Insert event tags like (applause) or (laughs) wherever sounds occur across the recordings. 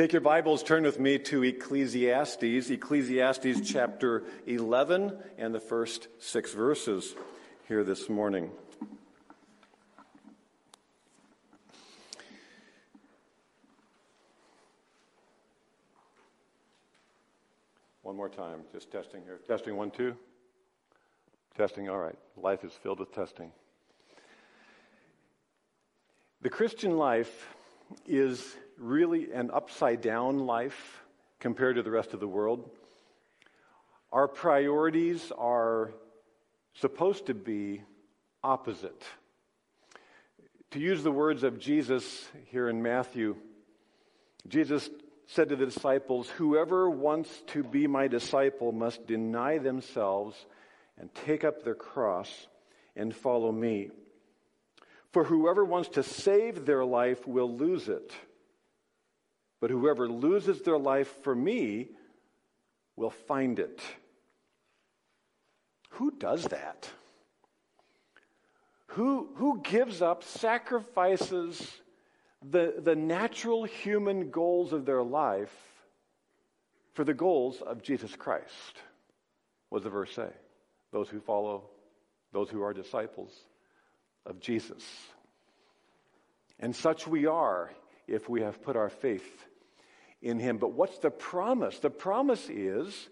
Take your Bibles, turn with me to Ecclesiastes, Ecclesiastes chapter 11, and the first six verses here this morning. One more time, just testing here. Testing one, two. Testing, all right. Life is filled with testing. The Christian life is really an upside down life compared to the rest of the world. Our priorities are supposed to be opposite. To use the words of Jesus here in Matthew, Jesus said to the disciples, Whoever wants to be my disciple must deny themselves and take up their cross and follow me. For whoever wants to save their life will lose it. But whoever loses their life for me will find it. Who does that? Who, who gives up, sacrifices the, the natural human goals of their life for the goals of Jesus Christ? Does the verse say? Those who follow, those who are disciples of Jesus. And such we are if we have put our faith in Him. But what's the promise? The promise is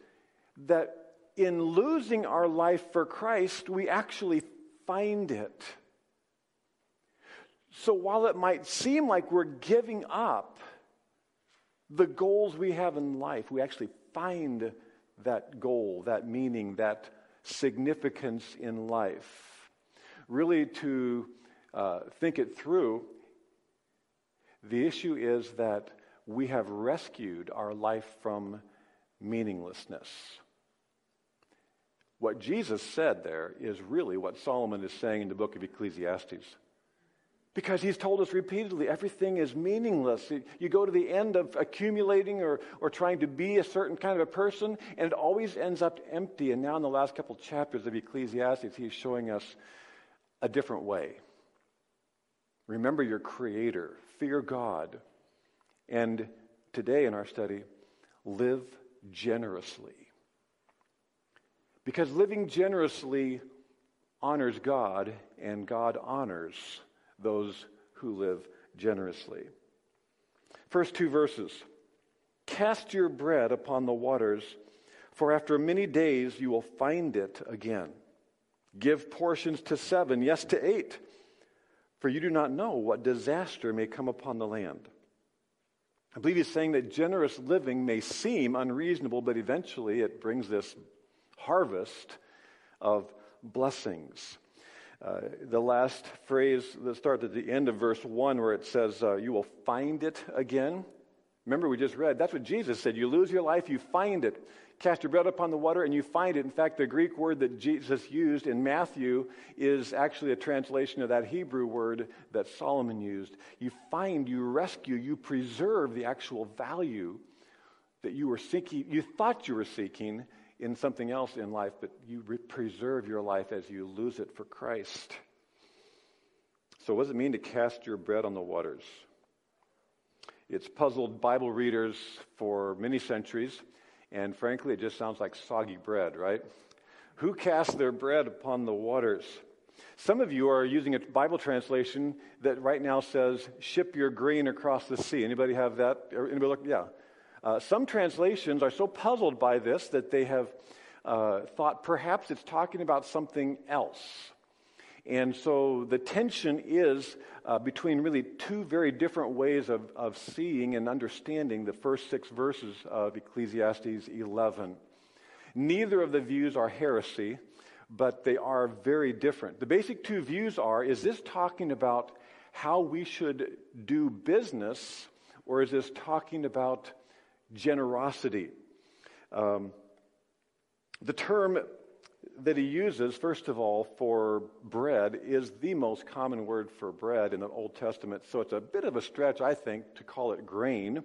that in losing our life for Christ, we actually find it. So while it might seem like we're giving up the goals we have in life, we actually find that goal, that meaning, that significance in life. Really, to uh, think it through, the issue is that we have rescued our life from meaninglessness. What Jesus said there is really what Solomon is saying in the book of Ecclesiastes. Because he's told us repeatedly everything is meaningless. You go to the end of accumulating or, or trying to be a certain kind of a person, and it always ends up empty. And now, in the last couple chapters of Ecclesiastes, he's showing us a different way. Remember your Creator, fear God, and today in our study, live generously. Because living generously honors God, and God honors those who live generously. First two verses Cast your bread upon the waters, for after many days you will find it again. Give portions to seven, yes, to eight, for you do not know what disaster may come upon the land. I believe he's saying that generous living may seem unreasonable, but eventually it brings this harvest of blessings. Uh, the last phrase that starts at the end of verse 1, where it says, uh, You will find it again. Remember, we just read, that's what Jesus said. You lose your life, you find it. Cast your bread upon the water, and you find it. In fact, the Greek word that Jesus used in Matthew is actually a translation of that Hebrew word that Solomon used. You find, you rescue, you preserve the actual value that you were seeking, you thought you were seeking, in something else in life, but you re- preserve your life as you lose it for Christ. So, what does it mean to cast your bread on the waters? It's puzzled Bible readers for many centuries, and frankly, it just sounds like soggy bread, right? Who casts their bread upon the waters? Some of you are using a Bible translation that right now says, ship your grain across the sea. Anybody have that? Anybody look? Yeah. Uh, some translations are so puzzled by this that they have uh, thought perhaps it's talking about something else. And so the tension is uh, between really two very different ways of, of seeing and understanding the first six verses of Ecclesiastes 11. Neither of the views are heresy, but they are very different. The basic two views are is this talking about how we should do business, or is this talking about generosity. Um, the term that he uses, first of all, for bread is the most common word for bread in the Old Testament. So it's a bit of a stretch, I think, to call it grain.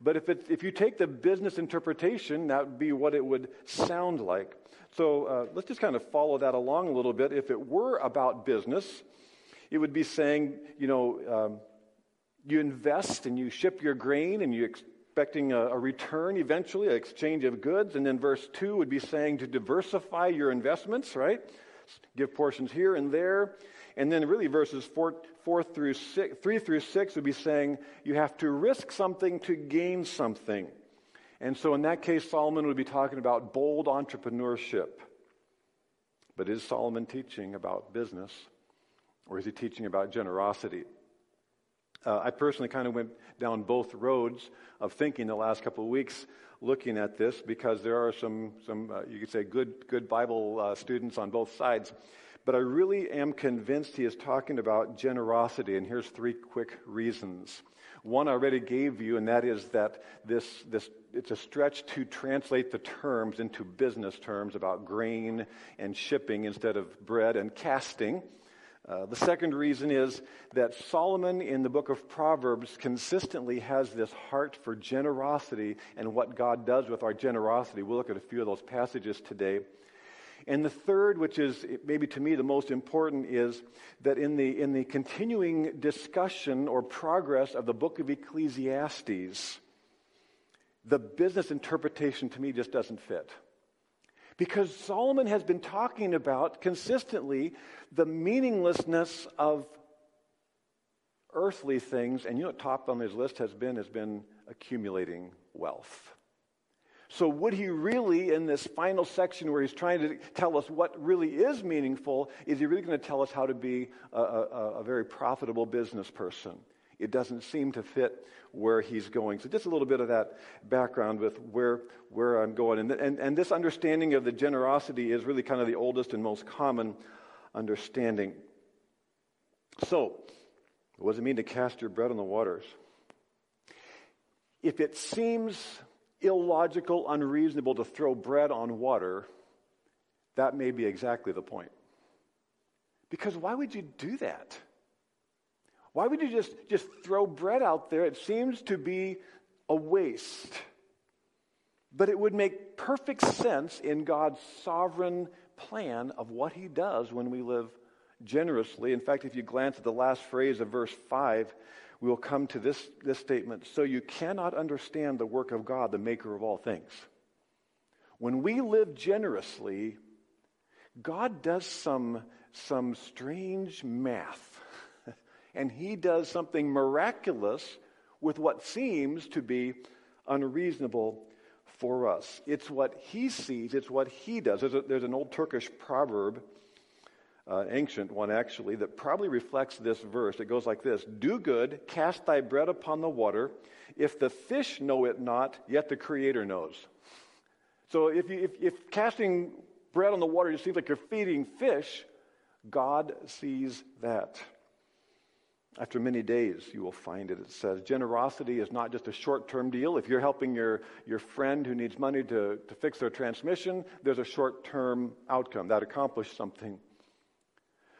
But if, if you take the business interpretation, that would be what it would sound like. So uh, let's just kind of follow that along a little bit. If it were about business, it would be saying, you know, um, you invest and you ship your grain and you ex- expecting a, a return eventually, an exchange of goods. And then verse 2 would be saying to diversify your investments, right? Give portions here and there. And then really verses 4, four through six, 3 through 6 would be saying you have to risk something to gain something. And so in that case, Solomon would be talking about bold entrepreneurship. But is Solomon teaching about business or is he teaching about generosity? Uh, I personally kind of went down both roads of thinking the last couple of weeks looking at this because there are some, some uh, you could say, good, good Bible uh, students on both sides. But I really am convinced he is talking about generosity, and here's three quick reasons. One I already gave you, and that is that this, this, it's a stretch to translate the terms into business terms about grain and shipping instead of bread and casting. Uh, the second reason is that Solomon in the book of Proverbs consistently has this heart for generosity and what God does with our generosity. We'll look at a few of those passages today. And the third, which is maybe to me the most important, is that in the, in the continuing discussion or progress of the book of Ecclesiastes, the business interpretation to me just doesn't fit. Because Solomon has been talking about consistently the meaninglessness of earthly things, and you know what top on his list has been has been accumulating wealth. So, would he really, in this final section where he's trying to tell us what really is meaningful, is he really going to tell us how to be a, a, a very profitable business person? It doesn't seem to fit where he's going. So, just a little bit of that background with where, where I'm going. And, and, and this understanding of the generosity is really kind of the oldest and most common understanding. So, what does it mean to cast your bread on the waters? If it seems illogical, unreasonable to throw bread on water, that may be exactly the point. Because why would you do that? Why would you just, just throw bread out there? It seems to be a waste. But it would make perfect sense in God's sovereign plan of what He does when we live generously. In fact, if you glance at the last phrase of verse 5, we will come to this, this statement So you cannot understand the work of God, the maker of all things. When we live generously, God does some, some strange math and he does something miraculous with what seems to be unreasonable for us. It's what he sees, it's what he does. There's, a, there's an old Turkish proverb, uh, ancient one actually, that probably reflects this verse. It goes like this Do good, cast thy bread upon the water. If the fish know it not, yet the Creator knows. So if, you, if, if casting bread on the water just seems like you're feeding fish, God sees that. After many days, you will find it. It says generosity is not just a short term deal. If you're helping your, your friend who needs money to, to fix their transmission, there's a short term outcome that accomplished something.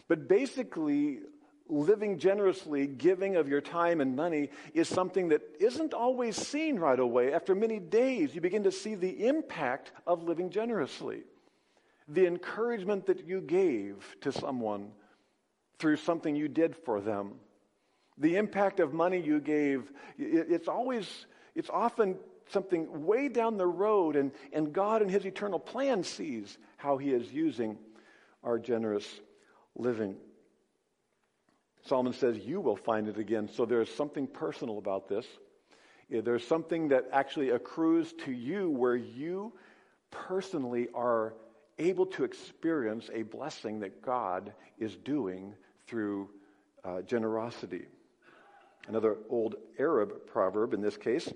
But basically, living generously, giving of your time and money, is something that isn't always seen right away. After many days, you begin to see the impact of living generously. The encouragement that you gave to someone through something you did for them the impact of money you gave, it's always, it's often something way down the road, and, and God in His eternal plan sees how He is using our generous living. Solomon says, You will find it again. So there's something personal about this. There's something that actually accrues to you where you personally are able to experience a blessing that God is doing through uh, generosity. Another old Arab proverb, in this case,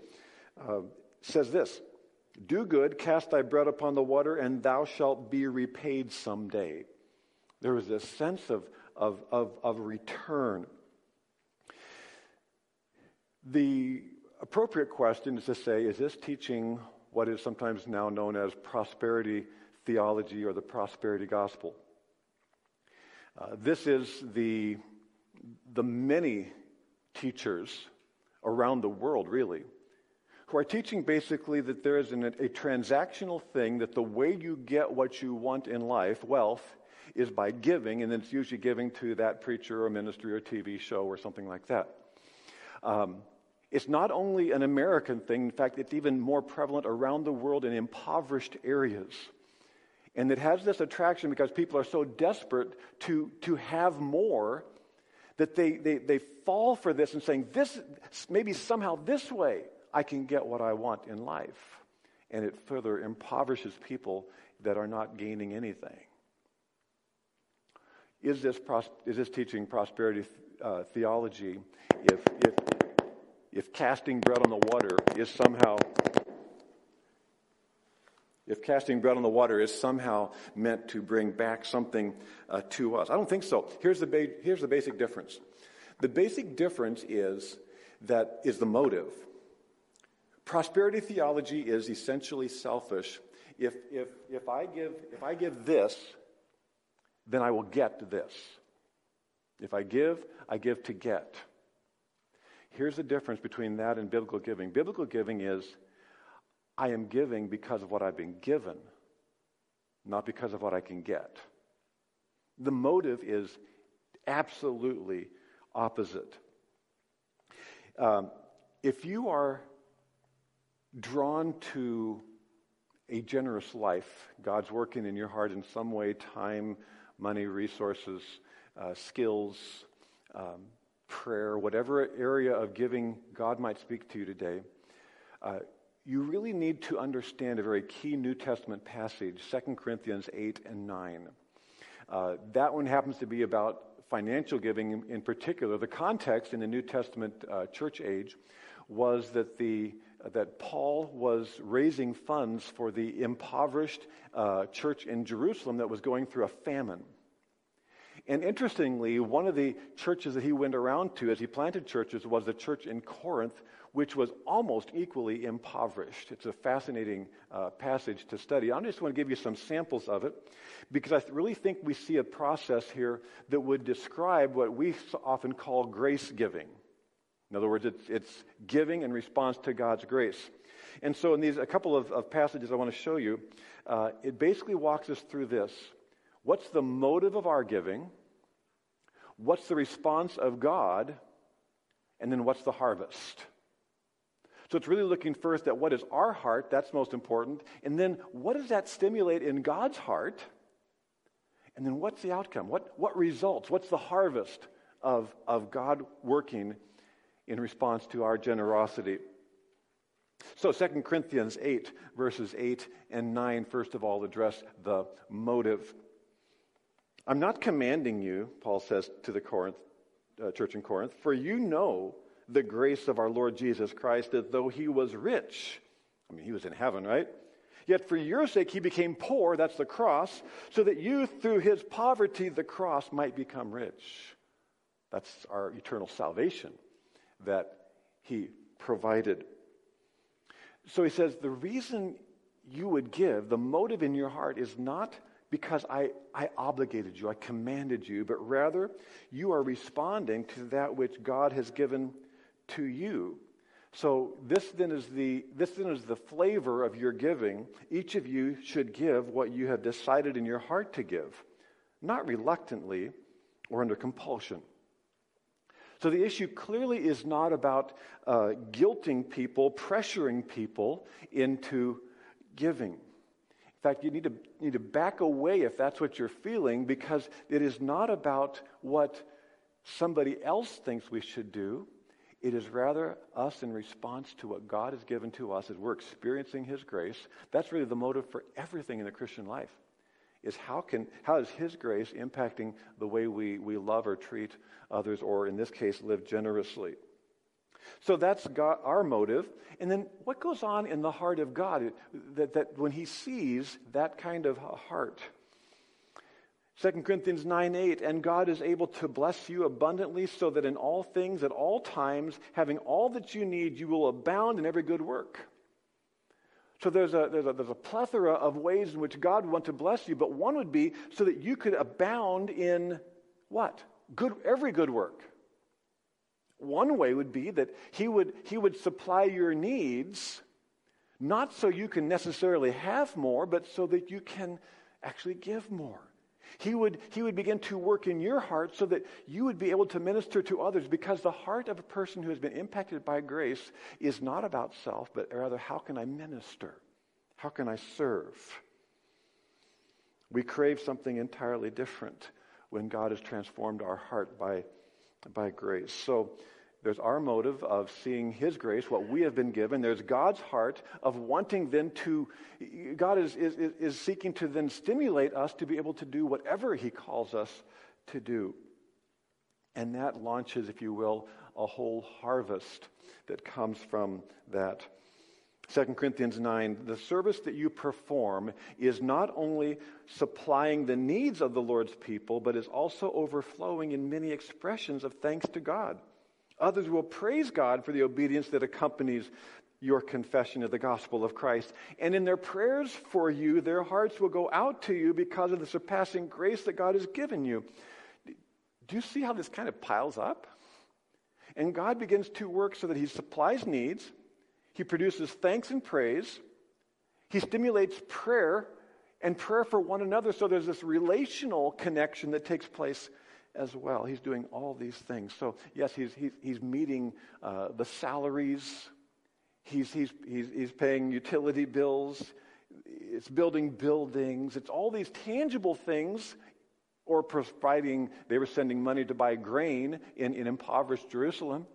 uh, says this Do good, cast thy bread upon the water, and thou shalt be repaid someday. There was this sense of, of, of, of return. The appropriate question is to say, is this teaching what is sometimes now known as prosperity theology or the prosperity gospel? Uh, this is the, the many teachers around the world, really, who are teaching basically that there is an, a transactional thing that the way you get what you want in life, wealth, is by giving, and then it's usually giving to that preacher or ministry or TV show or something like that. Um, It's not only an American thing, in fact, it's even more prevalent around the world in impoverished areas. And it has this attraction because people are so desperate to, to have more that they, they, they fall for this and saying, this, maybe somehow this way I can get what I want in life. And it further impoverishes people that are not gaining anything. Is this, pros- is this teaching prosperity uh, theology if, if, if casting bread on the water is somehow if casting bread on the water is somehow meant to bring back something uh, to us. I don't think so. Here's the, ba- here's the basic difference. The basic difference is that is the motive. Prosperity theology is essentially selfish. If, if, if, I give, if I give this, then I will get this. If I give, I give to get. Here's the difference between that and biblical giving. Biblical giving is I am giving because of what I've been given, not because of what I can get. The motive is absolutely opposite. Um, if you are drawn to a generous life, God's working in your heart in some way time, money, resources, uh, skills, um, prayer, whatever area of giving God might speak to you today, uh, you really need to understand a very key New Testament passage, 2 Corinthians 8 and 9. Uh, that one happens to be about financial giving in, particular. The context in the New Testament uh, church age was that, the, that Paul was raising funds for the impoverished uh, church in Jerusalem that was going through a famine. And interestingly, one of the churches that he went around to as he planted churches was the church in Corinth, which was almost equally impoverished. It's a fascinating uh, passage to study. I just want to give you some samples of it because I really think we see a process here that would describe what we often call grace giving. In other words, it's, it's giving in response to God's grace. And so, in these a couple of, of passages I want to show you, uh, it basically walks us through this. What's the motive of our giving? What's the response of God? And then what's the harvest? So it's really looking first at what is our heart, that's most important, and then what does that stimulate in God's heart? And then what's the outcome? What, what results? What's the harvest of, of God working in response to our generosity? So 2 Corinthians 8, verses 8 and 9, first of all, address the motive. I'm not commanding you, Paul says to the Corinth, uh, church in Corinth, for you know the grace of our Lord Jesus Christ that though he was rich, I mean, he was in heaven, right? Yet for your sake he became poor, that's the cross, so that you through his poverty, the cross, might become rich. That's our eternal salvation that he provided. So he says, the reason you would give, the motive in your heart is not because I, I obligated you, I commanded you, but rather you are responding to that which God has given to you. So this then is the this then is the flavor of your giving. Each of you should give what you have decided in your heart to give, not reluctantly or under compulsion. So the issue clearly is not about uh, guilting people, pressuring people into giving. In fact, you need to, need to back away if that's what you're feeling because it is not about what somebody else thinks we should do. It is rather us in response to what God has given to us as we're experiencing His grace. That's really the motive for everything in the Christian life. Is how can how is His grace impacting the way we, we love or treat others, or in this case, live generously? So that's God, our motive. And then what goes on in the heart of God that, that when He sees that kind of heart? 2 Corinthians 9 8, and God is able to bless you abundantly so that in all things, at all times, having all that you need, you will abound in every good work. So there's a, there's a, there's a plethora of ways in which God would want to bless you, but one would be so that you could abound in what? Good, every good work. One way would be that he would, he would supply your needs, not so you can necessarily have more, but so that you can actually give more. He would, he would begin to work in your heart so that you would be able to minister to others because the heart of a person who has been impacted by grace is not about self, but rather, how can I minister? How can I serve? We crave something entirely different when God has transformed our heart by, by grace. So, there's our motive of seeing His grace, what we have been given. There's God's heart of wanting then to, God is, is, is seeking to then stimulate us to be able to do whatever He calls us to do. And that launches, if you will, a whole harvest that comes from that. 2 Corinthians 9, the service that you perform is not only supplying the needs of the Lord's people, but is also overflowing in many expressions of thanks to God. Others will praise God for the obedience that accompanies your confession of the gospel of Christ. And in their prayers for you, their hearts will go out to you because of the surpassing grace that God has given you. Do you see how this kind of piles up? And God begins to work so that He supplies needs, He produces thanks and praise, He stimulates prayer and prayer for one another. So there's this relational connection that takes place as well. He's doing all these things. So, yes, he's, he's, he's meeting uh, the salaries, he's, he's, he's, he's paying utility bills, it's building buildings, it's all these tangible things. Or providing, they were sending money to buy grain in, in impoverished Jerusalem.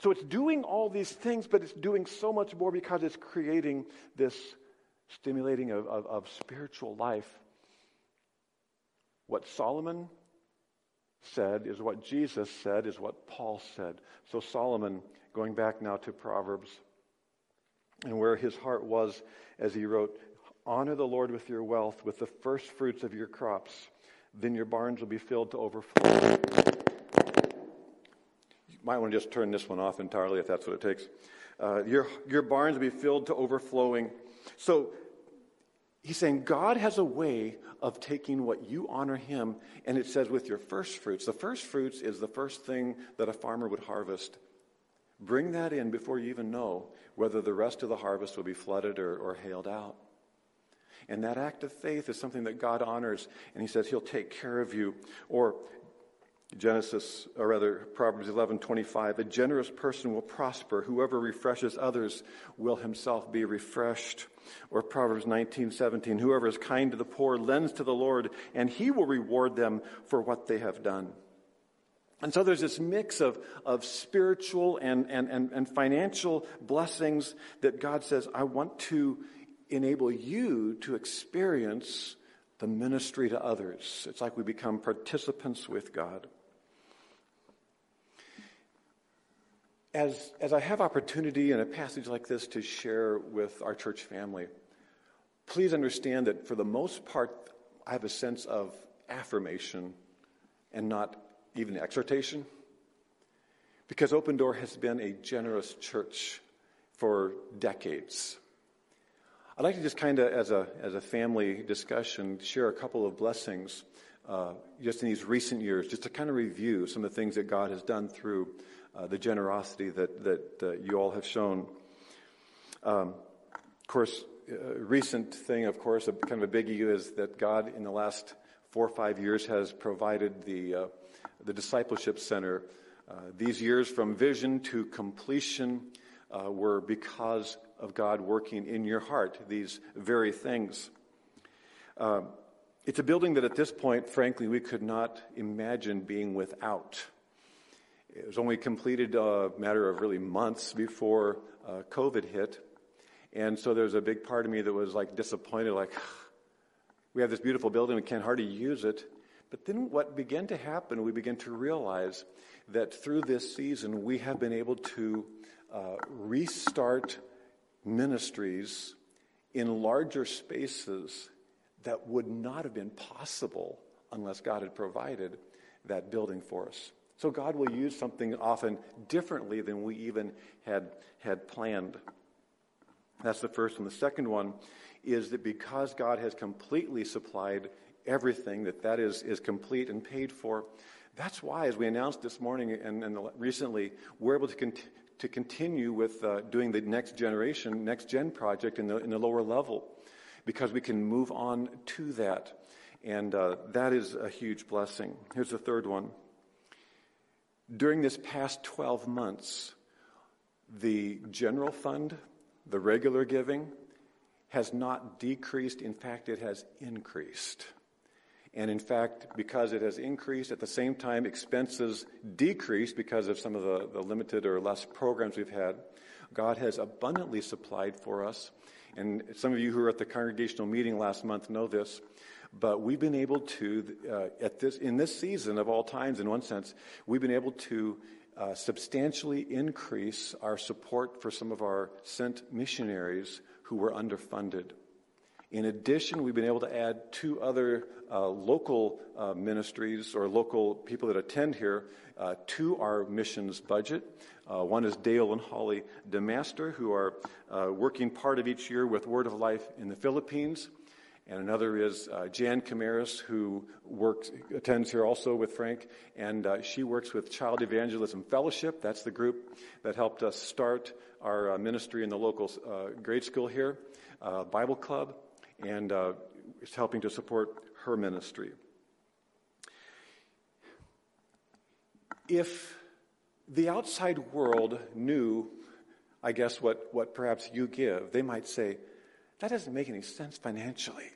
So it's doing all these things, but it's doing so much more because it's creating this stimulating of, of, of spiritual life. What Solomon said is what Jesus said, is what Paul said. So Solomon, going back now to Proverbs, and where his heart was as he wrote, Honor the Lord with your wealth, with the first fruits of your crops. Then your barns will be filled to overflow. You might want to just turn this one off entirely if that's what it takes. Uh, your, your barns will be filled to overflowing. So he's saying God has a way of taking what you honor him, and it says with your first fruits. The first fruits is the first thing that a farmer would harvest. Bring that in before you even know whether the rest of the harvest will be flooded or, or hailed out. And that act of faith is something that God honors, and He says He'll take care of you. Or Genesis, or rather Proverbs 11, 25, a generous person will prosper. Whoever refreshes others will himself be refreshed. Or Proverbs 19, 17, whoever is kind to the poor lends to the Lord, and he will reward them for what they have done. And so there's this mix of, of spiritual and, and, and, and financial blessings that God says, I want to enable you to experience the ministry to others. It's like we become participants with God. As, as I have opportunity in a passage like this to share with our church family, please understand that for the most part, I have a sense of affirmation and not even exhortation. Because Open Door has been a generous church for decades. I'd like to just kind of, as a, as a family discussion, share a couple of blessings uh, just in these recent years, just to kind of review some of the things that God has done through uh, the generosity that, that uh, you all have shown. Um, of course, a recent thing, of course, a, kind of a biggie is that God, in the last four or five years, has provided the, uh, the discipleship center. Uh, these years from vision to completion uh, were because of God working in your heart, these very things. Um, it's a building that at this point, frankly, we could not imagine being without. It was only completed a matter of really months before uh, COVID hit. And so there's a big part of me that was like disappointed, like, we have this beautiful building, we can't hardly use it. But then what began to happen, we began to realize that through this season, we have been able to uh, restart ministries in larger spaces that would not have been possible unless God had provided that building for us. So God will use something often differently than we even had, had planned. That's the first one. The second one is that because God has completely supplied everything, that that is, is complete and paid for, that's why, as we announced this morning and, and recently, we're able to, con- to continue with uh, doing the next generation, next gen project in the, in the lower level, because we can move on to that. And uh, that is a huge blessing. Here's the third one. During this past 12 months, the general fund, the regular giving, has not decreased. In fact, it has increased. And in fact, because it has increased, at the same time, expenses decreased because of some of the, the limited or less programs we've had. God has abundantly supplied for us. And some of you who were at the congregational meeting last month know this. But we've been able to, uh, at this, in this season of all times, in one sense, we've been able to uh, substantially increase our support for some of our sent missionaries who were underfunded. In addition, we've been able to add two other uh, local uh, ministries or local people that attend here uh, to our missions budget. Uh, one is Dale and Holly DeMaster, who are uh, working part of each year with Word of Life in the Philippines. And another is uh, Jan Camaris, who works, attends here also with Frank, and uh, she works with Child Evangelism Fellowship. That's the group that helped us start our uh, ministry in the local uh, grade school here, uh, Bible Club, and uh, is helping to support her ministry. If the outside world knew, I guess, what, what perhaps you give, they might say, that doesn't make any sense financially.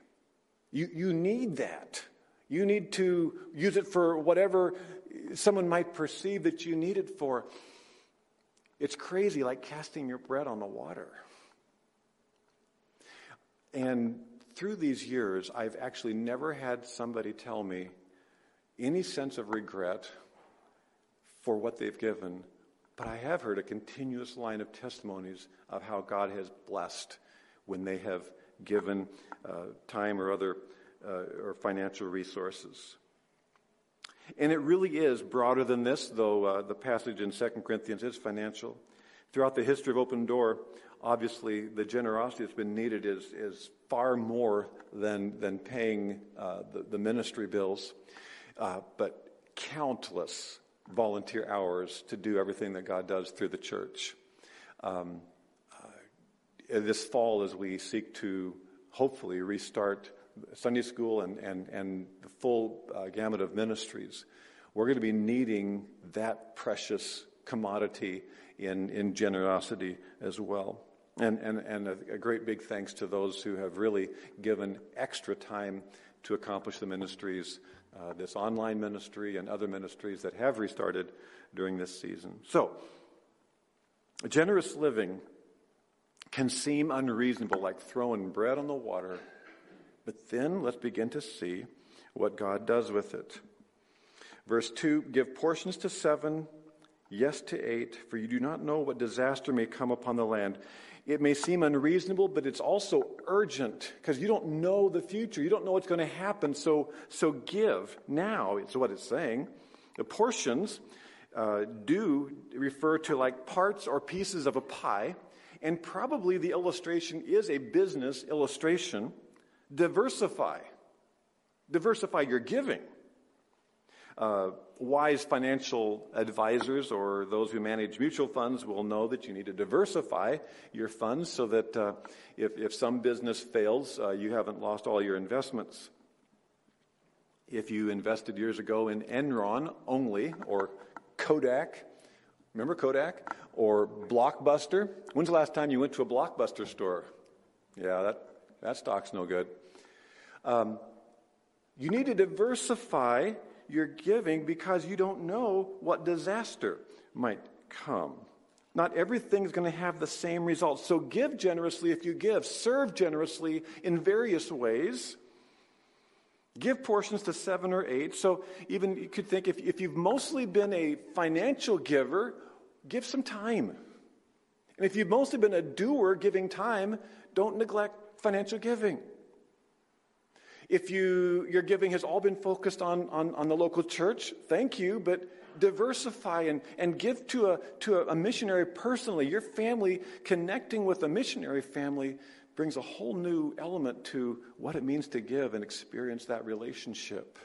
You, you need that. You need to use it for whatever someone might perceive that you need it for. It's crazy, like casting your bread on the water. And through these years, I've actually never had somebody tell me any sense of regret for what they've given, but I have heard a continuous line of testimonies of how God has blessed when they have given uh, time or other uh, or financial resources. And it really is broader than this, though uh, the passage in 2 Corinthians is financial. Throughout the history of Open Door, obviously the generosity that's been needed is, is far more than, than paying uh, the, the, ministry bills, uh, but countless volunteer hours to do everything that God does through the church. Um, this fall as we seek to hopefully restart Sunday school and, and, and the full uh, gamut of ministries, we're going to be needing that precious commodity in, in generosity as well. And, and, and a, a great big thanks to those who have really given extra time to accomplish the ministries, uh, this online ministry and other ministries that have restarted during this season. So, generous living can seem unreasonable, like throwing bread on the water. But then let's begin to see what God does with it. Verse 2 Give portions to seven, yes to eight, for you do not know what disaster may come upon the land. It may seem unreasonable, but it's also urgent because you don't know the future. You don't know what's going to happen. So, so give now, is what it's saying. The portions uh, do refer to like parts or pieces of a pie. And probably the illustration is a business illustration. Diversify. Diversify your giving. Uh, wise financial advisors or those who manage mutual funds will know that you need to diversify your funds so that uh, if, if some business fails, uh, you haven't lost all your investments. If you invested years ago in Enron only or Kodak, remember Kodak? or Blockbuster. When's the last time you went to a Blockbuster store? Yeah, that, that stock's no good. Um, you need to diversify your giving because you don't know what disaster might come. Not everything's going to have the same results. So give generously if you give. Serve generously in various ways. Give portions to seven or eight. So even you could think if, if you've mostly been a financial giver give some time. And if you've mostly been a doer giving time, don't neglect financial giving. If you, your giving has all been focused on, on, on the local church, thank you, but diversify and, and give to, a, to a missionary personally. Your family connecting with a missionary family brings a whole new element to what it means to give and experience that relationship.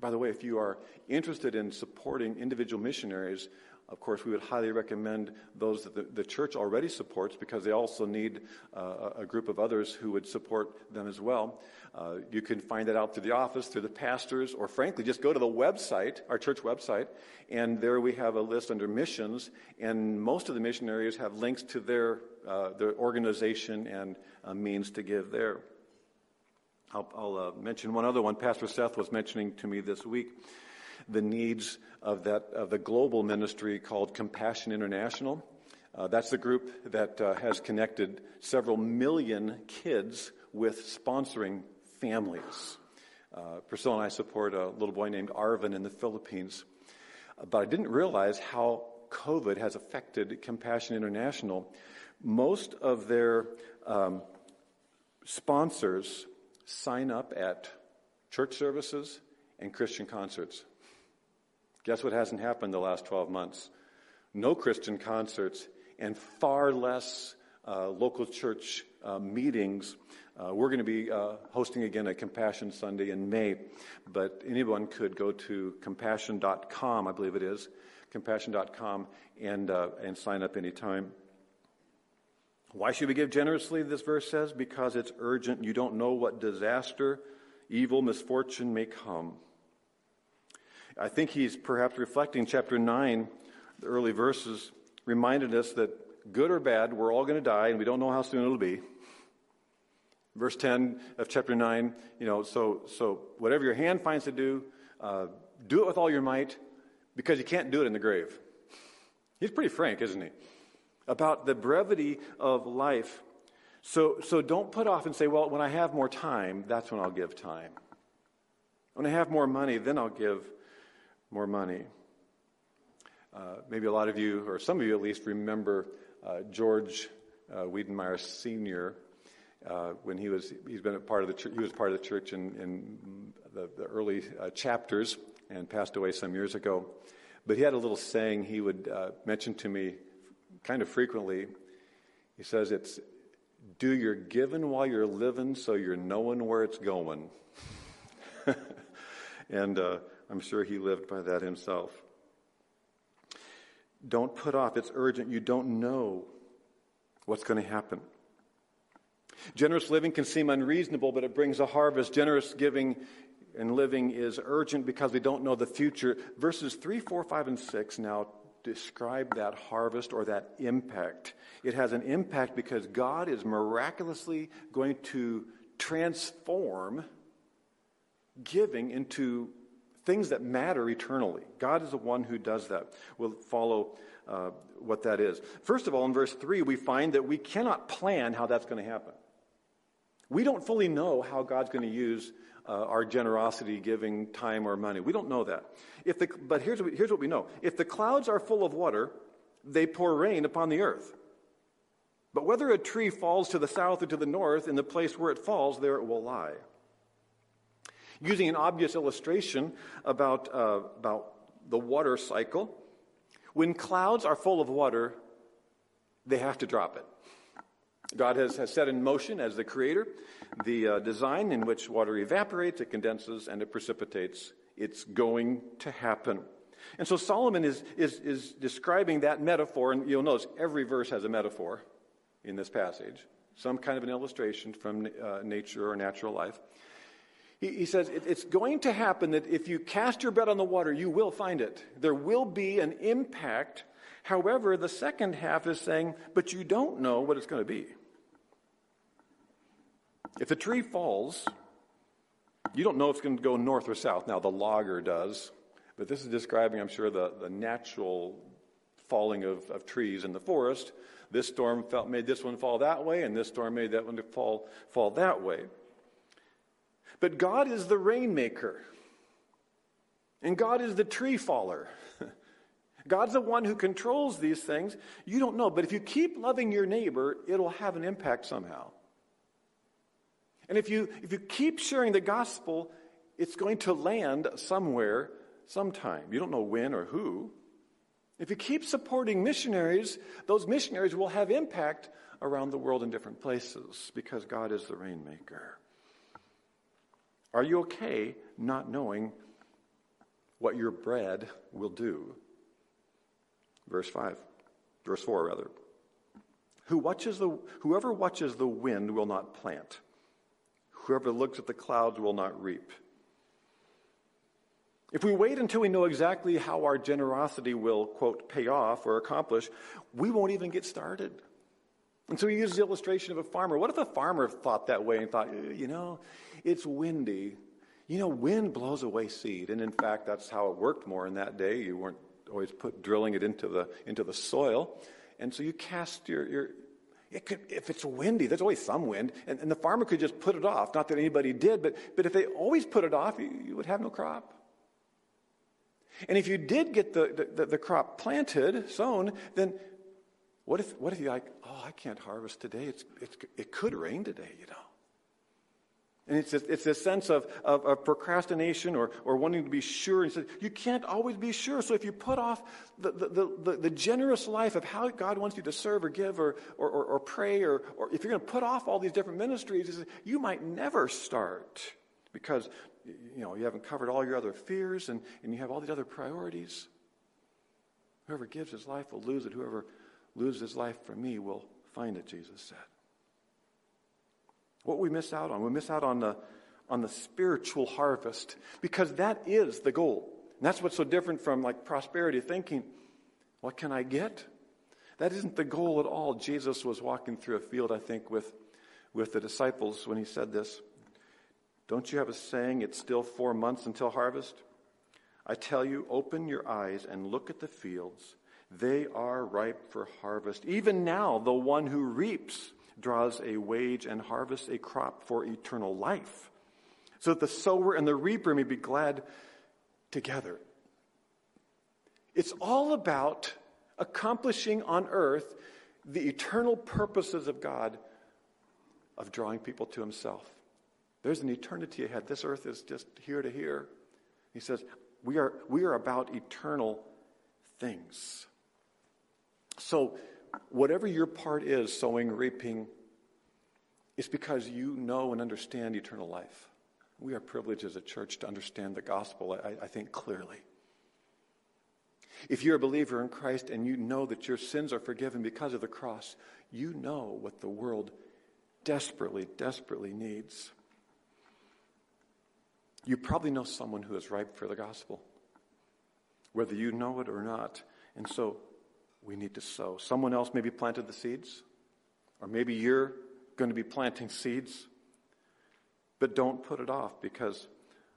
By the way, if you are interested in supporting individual missionaries, Of course, we would highly recommend those that the, the church already supports because they also need uh, a group of others who would support them as well. Uh, you can find that out through the office, through the pastors, or frankly, just go to the website, our church website, and there we have a list under missions, and most of the missionaries have links to their, uh, their organization and uh, means to give there. I'll, I'll uh, mention one other one. Pastor Seth was mentioning to me this week the needs of that of the global ministry called Compassion International. Uh, that's the group that uh, has connected several million kids with sponsoring families. Uh, Priscilla and I support a little boy named Arvin in the Philippines. Uh, but I didn't realize how COVID has affected Compassion International. Most of their um, sponsors sign up at church services and Christian concerts. Guess what hasn't happened the last 12 months? No Christian concerts and far less uh, local church uh, meetings. Uh, we're going to be uh, hosting again a Compassion Sunday in May, but anyone could go to compassion.com, I believe it is, compassion.com, and, uh, and sign up anytime. Why should we give generously, this verse says? Because it's urgent. You don't know what disaster, evil, misfortune may come. I think he's perhaps reflecting chapter 9, the early verses, reminded us that good or bad, we're all going to die, and we don't know how soon it'll be. Verse 10 of chapter 9, you know, so, so whatever your hand finds to do, uh, do it with all your might, because you can't do it in the grave. He's pretty frank, isn't he? About the brevity of life. So, so don't put off and say, well, when I have more time, that's when I'll give time. When I have more money, then I'll give more money. Uh, maybe a lot of you, or some of you at least, remember uh, George uh, Wiedenmeyer Sr. Uh, when he was he's been a part of the church, he was part of the church in, in the, the, early uh, chapters and passed away some years ago. But he had a little saying he would uh, mention to me kind of frequently. He says it's do your giving while you're living so you're knowing where it's going. (laughs) and uh, I'm sure he lived by that himself. Don't put off. It's urgent. You don't know what's going to happen. Generous living can seem unreasonable, but it brings a harvest. Generous giving and living is urgent because we don't know the future. Verses 3, 4, 5, and 6 now describe that harvest or that impact. It has an impact because God is miraculously going to transform giving into things that matter eternally. God is the one who does that. We'll follow uh, what that is. First of all, in verse 3, we find that we cannot plan how that's going to happen. We don't fully know how God's going to use uh, our generosity, giving time or money. We don't know that. If the, but here's what, here's what we know if the clouds are full of water, they pour rain upon the earth. But whether a tree falls to the south or to the north, in the place where it falls, there it will lie using an obvious illustration about, uh, about the water cycle. When clouds are full of water, they have to drop it. God has, has set in motion as the creator the uh, design in which water evaporates, it condenses, and it precipitates. It's going to happen. And so Solomon is, is, is describing that metaphor, and you'll notice every verse has a metaphor in this passage, some kind of an illustration from uh, nature or natural life. He, he says it's going to happen that if you cast your bread on the water, you will find it. There will be an impact. However, the second half is saying, but you don't know what it's going to be. If a tree falls, you don't know if it's going to go north or south. Now, the logger does, but this is describing, I'm sure, the, the natural falling of, of trees in the forest. This storm felt, made this one fall that way, and this storm made that one fall, fall that way. But God is the rainmaker, and God is the tree faller. (laughs) God's the one who controls these things. You don't know, but if you keep loving your neighbor, it'll have an impact somehow. And if you, if you keep sharing the gospel, it's going to land somewhere, sometime. You don't know when or who. If you keep supporting missionaries, those missionaries will have impact around the world in different places because God is the rainmaker. Are you okay not knowing what your bread will do? Verse 5, verse 4, rather. Who watches the, whoever watches the wind will not plant. Whoever looks at the clouds will not reap. If we wait until we know exactly how our generosity will, quote, pay off or accomplish, we won't even get started. And so he uses the illustration of a farmer. What if a farmer thought that way and thought, you know, it's windy. You know, wind blows away seed. And in fact, that's how it worked more in that day. You weren't always put drilling it into the, into the soil. And so you cast your, your it could, if it's windy, there's always some wind, and, and, the farmer could just put it off. Not that anybody did, but, but if they always put it off, you, you would have no crop. And if you did get the, the, the, crop planted, sown, then what if, what if you're like, oh, I can't harvest today? It's, it's, it could rain today, you know. And it's a, it's a sense of, of, of, procrastination or, or wanting to be sure. And so you can't always be sure. So if you put off the, the, the, the, generous life of how God wants you to serve or give or, or, or, or pray, or, or if you're going to put off all these different ministries, you might never start because you know, you haven't covered all your other fears and, and you have all these other priorities. Whoever gives his life will lose it. Whoever loses his life for me will find it, Jesus said. What we miss out on, we miss out on the, on the spiritual harvest because that is the goal. And that's what's so different from like prosperity thinking. What can I get? That isn't the goal at all. Jesus was walking through a field, I think, with, with the disciples when he said this. Don't you have a saying, it's still four months until harvest? I tell you, open your eyes and look at the fields. They are ripe for harvest. Even now, the one who reaps draws a wage and harvests a crop for eternal life, so that the sower and the reaper may be glad together. It's all about accomplishing on earth the eternal purposes of God of drawing people to Himself. There's an eternity ahead. This earth is just here to here. He says, we are, we are about eternal things. So, whatever your part is, sowing, reaping, it's because you know and understand eternal life. We are privileged as a church to understand the gospel, I, I think, clearly. If you're a believer in Christ and you know that your sins are forgiven because of the cross, you know what the world desperately, desperately needs. You probably know someone who is ripe for the gospel, whether you know it or not. And so we need to sow. Someone else maybe planted the seeds, or maybe you're going to be planting seeds, but don't put it off because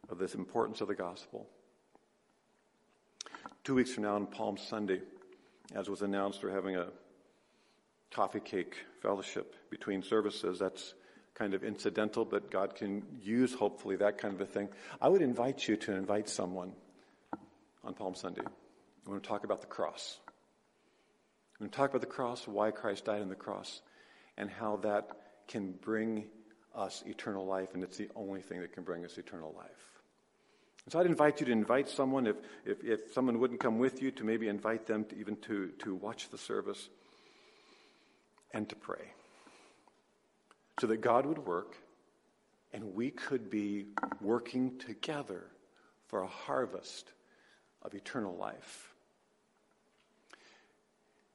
of this importance of the gospel. Two weeks from now on Palm Sunday, as was announced, we're having a coffee cake fellowship between services. That's kind of incidental, but God can use, hopefully, that kind of a thing. I would invite you to invite someone on Palm Sunday. We want to talk about the cross. Going to talk about the cross, why Christ died on the cross, and how that can bring us eternal life, and it's the only thing that can bring us eternal life. So I'd invite you to invite someone, if, if, if someone wouldn't come with you, to maybe invite them to even to, to watch the service and to pray so that God would work and we could be working together for a harvest of eternal life.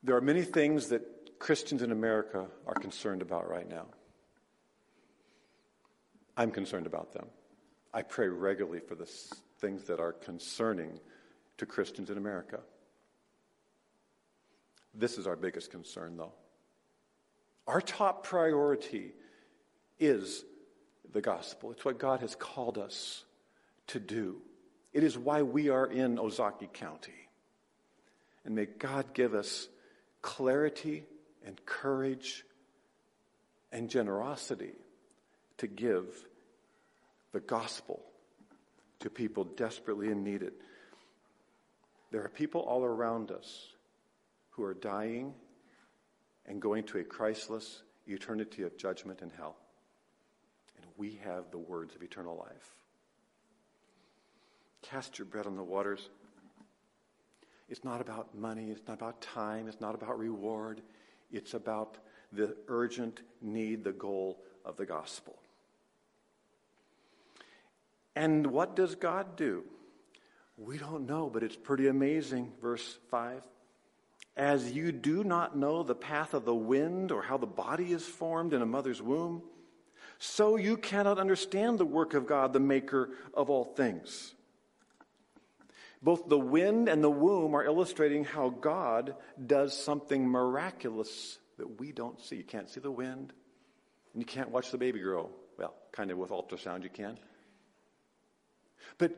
There are many things that Christians in America are concerned about right now. I'm concerned about them. I pray regularly for the things that are concerning to Christians in America. This is our biggest concern, though. Our top priority is the gospel. It's what God has called us to do. It is why we are in Ozaukee County. And may God give us clarity and courage and generosity to give the gospel to people desperately in need. It. There are people all around us who are dying and going to a Christless eternity of judgment and hell And we have the words of eternal life. Cast your bread on the waters. It's not about money, it's not about time, it's not about reward. It's about the urgent need, the goal of the gospel. And what does God do? We don't know, but it's pretty amazing. Verse 5 As you do not know the path of the wind or how the body is formed in a mother's womb, so you cannot understand the work of God, the maker of all things. Both the wind and the womb are illustrating how God does something miraculous that we don't see. You can't see the wind, and you can't watch the baby grow. Well, kind of with ultrasound, you can. But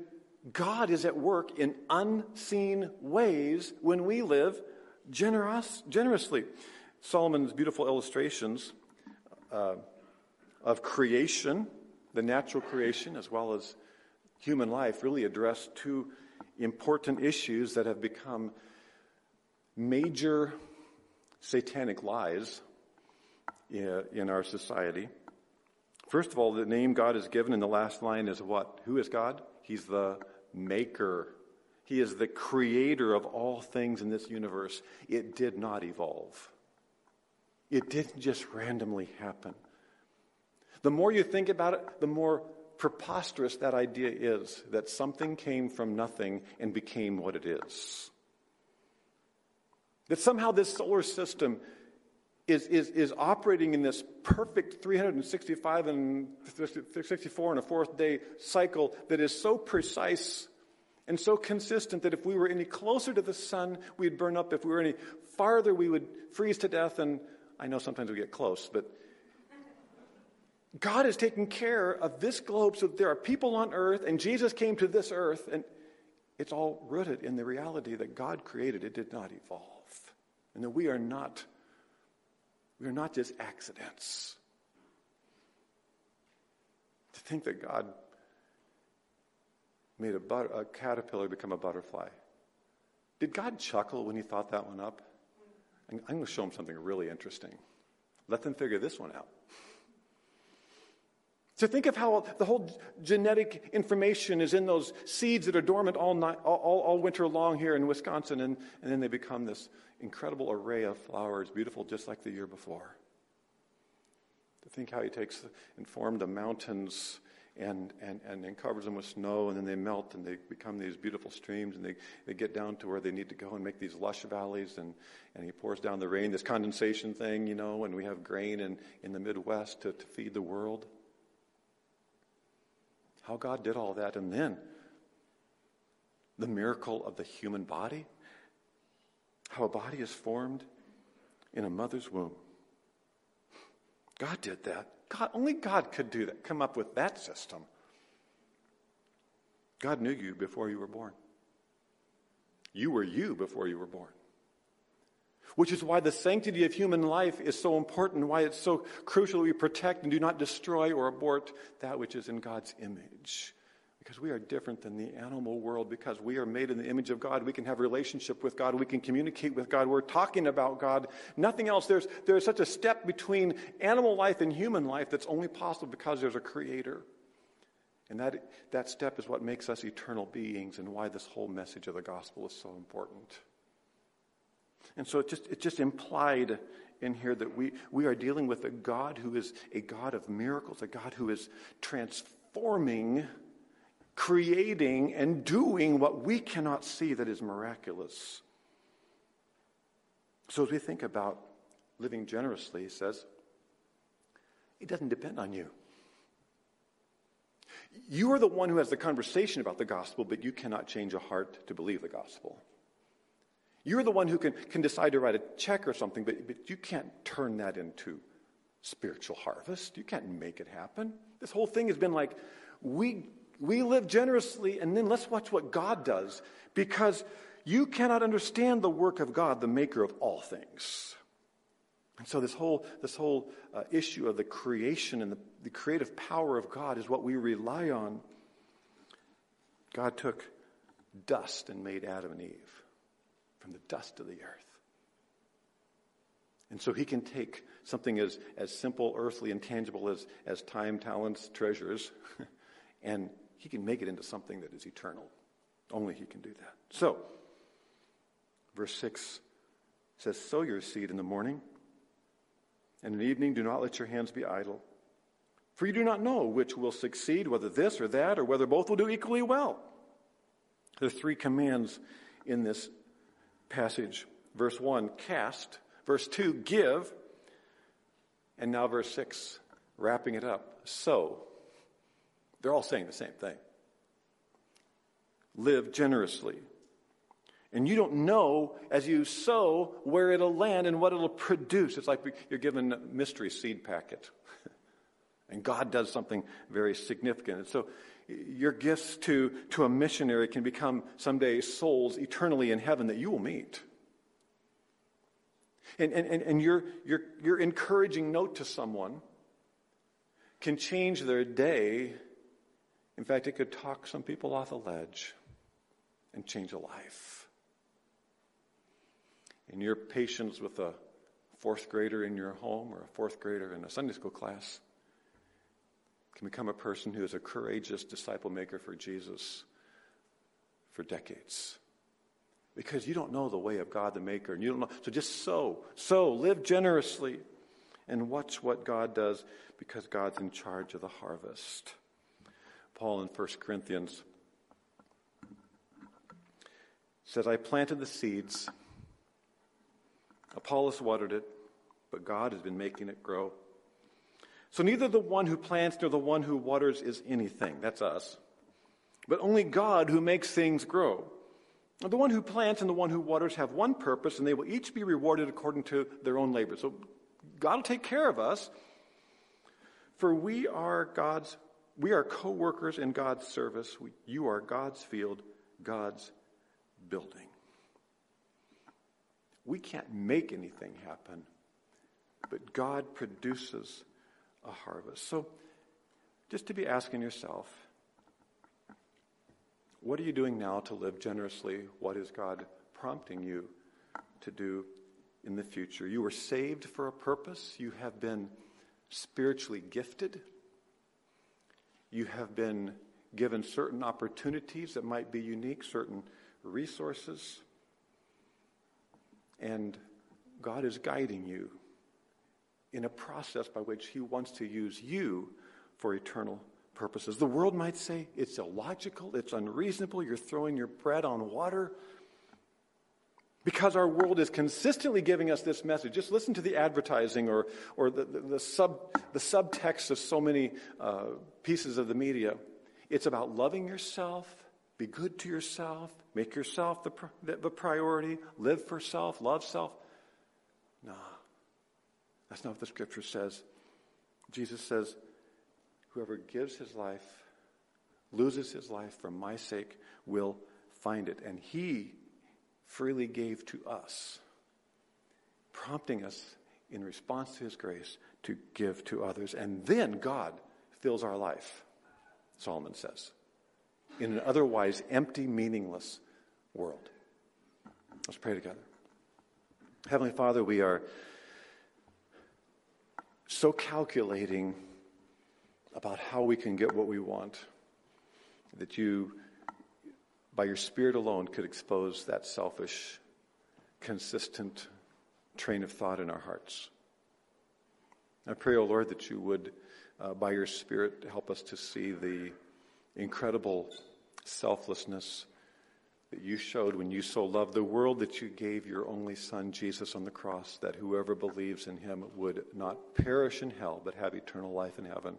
God is at work in unseen ways when we live generous, generously. Solomon's beautiful illustrations uh, of creation, the natural creation, as well as human life, really address two important issues that have become major satanic lies in our society. First of all, the name God is given in the last line is what? Who is God? He's the maker. He is the creator of all things in this universe. It did not evolve. It didn't just randomly happen. The more you think about it, the more preposterous that idea is that something came from nothing and became what it is. That somehow this solar system is, is, is operating in this perfect 365 and 64 and a fourth day cycle that is so precise and so consistent that if we were any closer to the sun, we'd burn up. If we were any farther, we would freeze to death. And I know sometimes we get close, but God is taking care of this globe so that there are people on earth, and Jesus came to this earth, and it's all rooted in the reality that God created. It did not evolve. And that we are not, we are not just accidents. To think that God made a, but, a caterpillar become a butterfly. Did God chuckle when he thought that one up? I'm going to show him something really interesting. Let them figure this one out. To think of how the whole genetic information is in those seeds that are dormant all, night, all, all, winter long here in Wisconsin, and, and then they become this incredible array of flowers, beautiful just like the year before. To think how he takes and formed the mountains and, and, and, and covers them with snow, and then they melt and they become these beautiful streams, and they, they get down to where they need to go and make these lush valleys, and, and he pours down the rain, this condensation thing, you know, and we have grain in, in the Midwest to, to feed the world. How God did all that. And then the miracle of the human body, how a body is formed in a mother's womb. God did that. God, only God could do that, come up with that system. God knew you before you were born. You were you before you were born. Which is why the sanctity of human life is so important, why it's so crucial we protect and do not destroy or abort that which is in God's image. Because we are different than the animal world, because we are made in the image of God. We can have a relationship with God. We can communicate with God. We're talking about God. Nothing else. There's, there's such a step between animal life and human life that's only possible because there's a creator. And that, that step is what makes us eternal beings and why this whole message of the gospel is so important. And so it just, it just implied in here that we, we are dealing with a God who is a God of miracles, a God who is transforming, creating, and doing what we cannot see that is miraculous. So as we think about living generously, he says, it doesn't depend on you. You are the one who has the conversation about the gospel, but you cannot change a heart to believe the gospel. You're the one who can, can decide to write a check or something, but, but you can't turn that into spiritual harvest. You can't make it happen. This whole thing has been like, we, we live generously, and then let's watch what God does, because you cannot understand the work of God, the maker of all things. And so this whole, this whole uh, issue of the creation and the, the creative power of God is what we rely on. God took dust and made Adam and Eve from the dust of the earth. And so he can take something as, as simple, earthly, and tangible as, as time, talents, treasures, (laughs) and he can make it into something that is eternal. Only he can do that. So, verse 6 says, Sow your seed in the morning, and in the evening do not let your hands be idle. For you do not know which will succeed, whether this or that, or whether both will do equally well. There are three commands in this passage. Verse 1, cast. Verse 2, give. And now verse 6, wrapping it up, sow. They're all saying the same thing. Live generously. And you don't know as you sow where it'll land and what it'll produce. It's like you're given a mystery seed packet. (laughs) and God does something very significant. And so your gifts to, to a missionary can become someday souls eternally in heaven that you will meet. And, and, and your, your, your encouraging note to someone can change their day. In fact, it could talk some people off a ledge and change a life. And your patience with a fourth grader in your home or a fourth grader in a Sunday school class can become a person who is a courageous disciple maker for Jesus for decades. Because you don't know the way of God the Maker, and you don't know. So just sow, sow, live generously, and watch what God does because God's in charge of the harvest. Paul in 1 Corinthians says, I planted the seeds, Apollos watered it, but God has been making it grow. So neither the one who plants nor the one who waters is anything. That's us. But only God who makes things grow. The one who plants and the one who waters have one purpose, and they will each be rewarded according to their own labor. So God will take care of us. For we are God's, we are co workers in God's service. We, you are God's field, God's building. We can't make anything happen, but God produces a harvest. So, just to be asking yourself, what are you doing now to live generously? What is God prompting you to do in the future? You were saved for a purpose. You have been spiritually gifted. You have been given certain opportunities that might be unique, certain resources. And God is guiding you in a process by which He wants to use you for eternal purposes. The world might say it's illogical, it's unreasonable, you're throwing your bread on water. Because our world is consistently giving us this message. Just listen to the advertising or, or the, the, the sub, the subtext of so many uh, pieces of the media. It's about loving yourself, be good to yourself, make yourself the, the priority, live for self, love self. No. That's not what the scripture says. Jesus says, Whoever gives his life, loses his life for my sake, will find it. And he freely gave to us, prompting us in response to his grace to give to others. And then God fills our life, Solomon says, in an otherwise empty, meaningless world. Let's pray together. Heavenly Father, we are so calculating about how we can get what we want that you, by your Spirit alone, could expose that selfish, consistent train of thought in our hearts. I pray, O oh Lord, that you would, uh, by your Spirit, help us to see the incredible selflessness that you showed when you so loved the world that you gave your only Son, Jesus, on the cross, that whoever believes in him would not perish in hell, but have eternal life in heaven.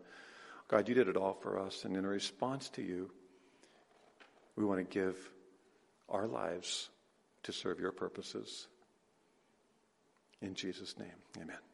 God, you did it all for us, and in response to you, we want to give our lives to serve your purposes. In Jesus' name, amen.